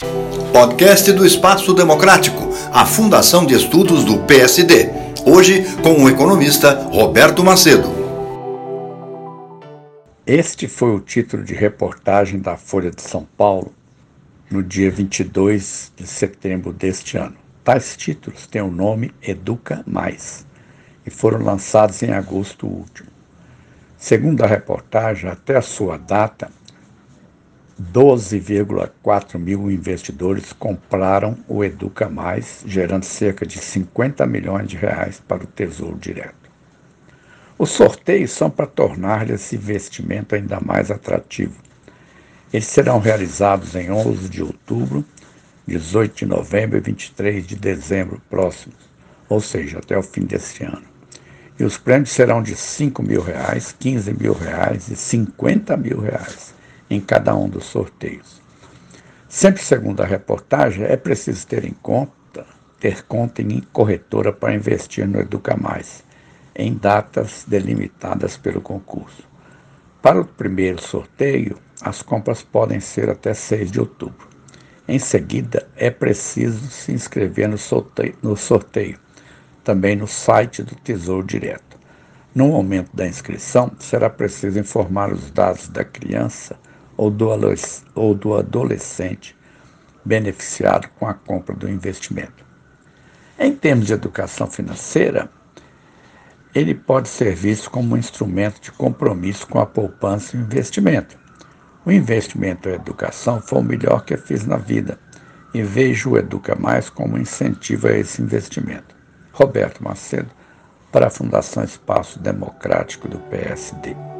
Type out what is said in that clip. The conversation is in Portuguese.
Podcast do Espaço Democrático, a Fundação de Estudos do PSD. Hoje com o economista Roberto Macedo. Este foi o título de reportagem da Folha de São Paulo no dia 22 de setembro deste ano. Tais títulos têm o nome Educa Mais e foram lançados em agosto último. Segundo a reportagem, até a sua data, 12,4 mil investidores compraram o Educa Mais, gerando cerca de 50 milhões de reais para o Tesouro Direto. Os sorteios são para tornar esse investimento ainda mais atrativo. Eles serão realizados em 11 de outubro, 18 de novembro e 23 de dezembro próximos, ou seja, até o fim deste ano. E os prêmios serão de 5 mil reais, 15 mil reais e 50 mil reais em cada um dos sorteios. Sempre segundo a reportagem, é preciso ter em conta, ter conta em corretora para investir no Educa Mais, em datas delimitadas pelo concurso. Para o primeiro sorteio, as compras podem ser até 6 de outubro. Em seguida, é preciso se inscrever no sorteio, no sorteio também no site do Tesouro Direto. No momento da inscrição, será preciso informar os dados da criança ou do, adolescente beneficiado com a compra do investimento. Em termos de educação financeira, ele pode ser visto como um instrumento de compromisso com a poupança e o investimento. O investimento em educação foi o melhor que eu fiz na vida e vejo o Educa Mais como incentivo a esse investimento. Roberto Macedo, para a Fundação Espaço Democrático do PSD.